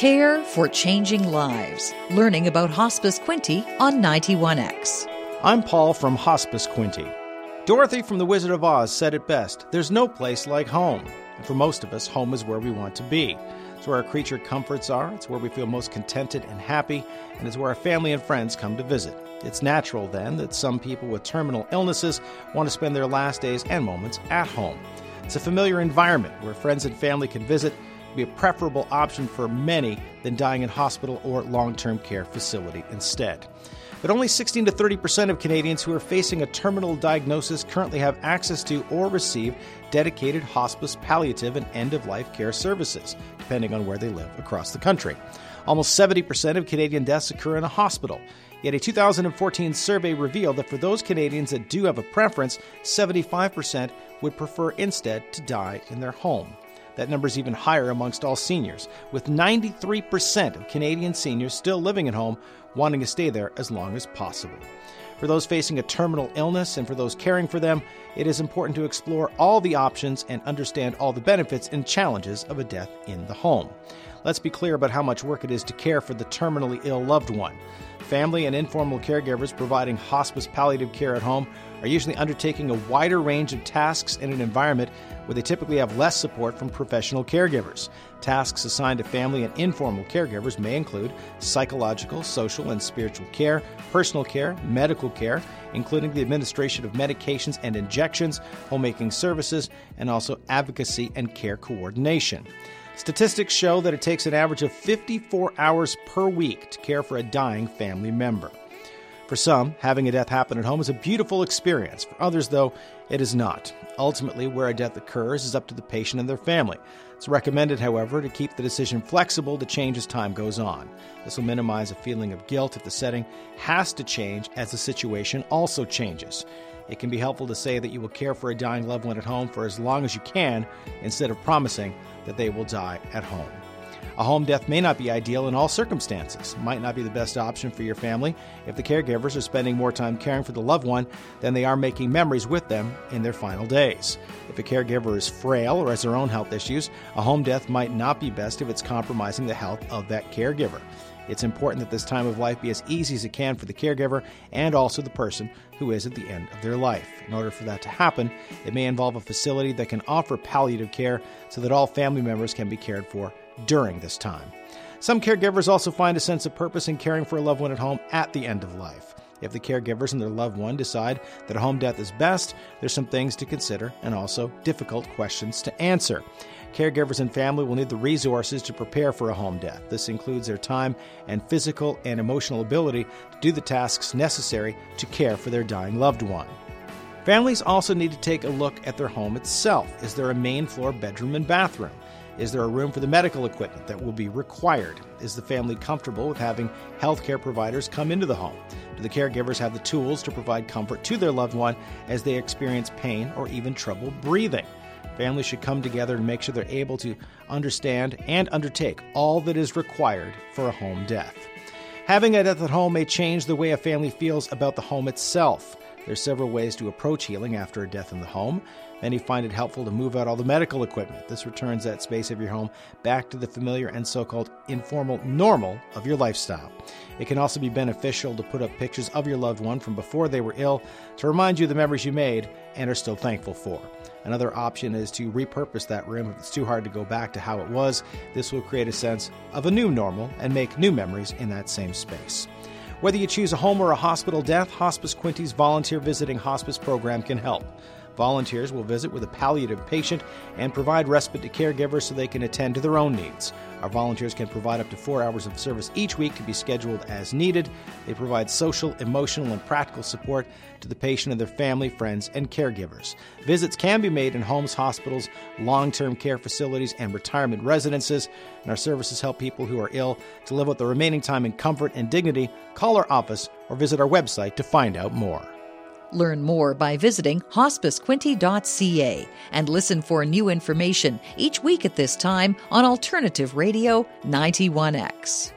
Care for Changing Lives. Learning about Hospice Quinte on 91X. I'm Paul from Hospice Quinte. Dorothy from The Wizard of Oz said it best there's no place like home. And for most of us, home is where we want to be. It's where our creature comforts are, it's where we feel most contented and happy, and it's where our family and friends come to visit. It's natural, then, that some people with terminal illnesses want to spend their last days and moments at home. It's a familiar environment where friends and family can visit, be a preferable option for many than dying in hospital or long term care facility instead. But only 16 to 30 percent of Canadians who are facing a terminal diagnosis currently have access to or receive dedicated hospice, palliative, and end of life care services, depending on where they live across the country. Almost 70 percent of Canadian deaths occur in a hospital. Yet a 2014 survey revealed that for those Canadians that do have a preference, 75% would prefer instead to die in their home. That number is even higher amongst all seniors, with 93% of Canadian seniors still living at home, wanting to stay there as long as possible. For those facing a terminal illness and for those caring for them, it is important to explore all the options and understand all the benefits and challenges of a death in the home. Let's be clear about how much work it is to care for the terminally ill loved one. Family and informal caregivers providing hospice palliative care at home are usually undertaking a wider range of tasks in an environment where they typically have less support from professional caregivers. Tasks assigned to family and informal caregivers may include psychological, social, and spiritual care, personal care, medical care, including the administration of medications and injections, homemaking services, and also advocacy and care coordination. Statistics show that it takes an average of 54 hours per week to care for a dying family member. For some, having a death happen at home is a beautiful experience. For others, though, it is not. Ultimately, where a death occurs is up to the patient and their family. It's recommended, however, to keep the decision flexible to change as time goes on. This will minimize a feeling of guilt if the setting has to change as the situation also changes. It can be helpful to say that you will care for a dying loved one at home for as long as you can instead of promising that they will die at home. A home death may not be ideal in all circumstances, might not be the best option for your family if the caregivers are spending more time caring for the loved one than they are making memories with them in their final days. If a caregiver is frail or has their own health issues, a home death might not be best if it's compromising the health of that caregiver. It's important that this time of life be as easy as it can for the caregiver and also the person who is at the end of their life. In order for that to happen, it may involve a facility that can offer palliative care so that all family members can be cared for during this time. Some caregivers also find a sense of purpose in caring for a loved one at home at the end of life. If the caregivers and their loved one decide that a home death is best, there's some things to consider and also difficult questions to answer. Caregivers and family will need the resources to prepare for a home death. This includes their time and physical and emotional ability to do the tasks necessary to care for their dying loved one. Families also need to take a look at their home itself. Is there a main floor bedroom and bathroom? Is there a room for the medical equipment that will be required? Is the family comfortable with having healthcare providers come into the home? Do the caregivers have the tools to provide comfort to their loved one as they experience pain or even trouble breathing? Families should come together and make sure they're able to understand and undertake all that is required for a home death. Having a death at home may change the way a family feels about the home itself. There's several ways to approach healing after a death in the home. Many find it helpful to move out all the medical equipment. This returns that space of your home back to the familiar and so called informal normal of your lifestyle. It can also be beneficial to put up pictures of your loved one from before they were ill to remind you of the memories you made and are still thankful for. Another option is to repurpose that room if it's too hard to go back to how it was. This will create a sense of a new normal and make new memories in that same space. Whether you choose a home or a hospital death, Hospice Quinte's volunteer visiting hospice program can help. Volunteers will visit with a palliative patient and provide respite to caregivers so they can attend to their own needs. Our volunteers can provide up to four hours of service each week to be scheduled as needed. They provide social, emotional, and practical support to the patient and their family, friends, and caregivers. Visits can be made in homes, hospitals, long term care facilities, and retirement residences. And our services help people who are ill to live with the remaining time in comfort and dignity. Call our office or visit our website to find out more. Learn more by visiting hospicequinte.ca and listen for new information each week at this time on Alternative Radio 91X.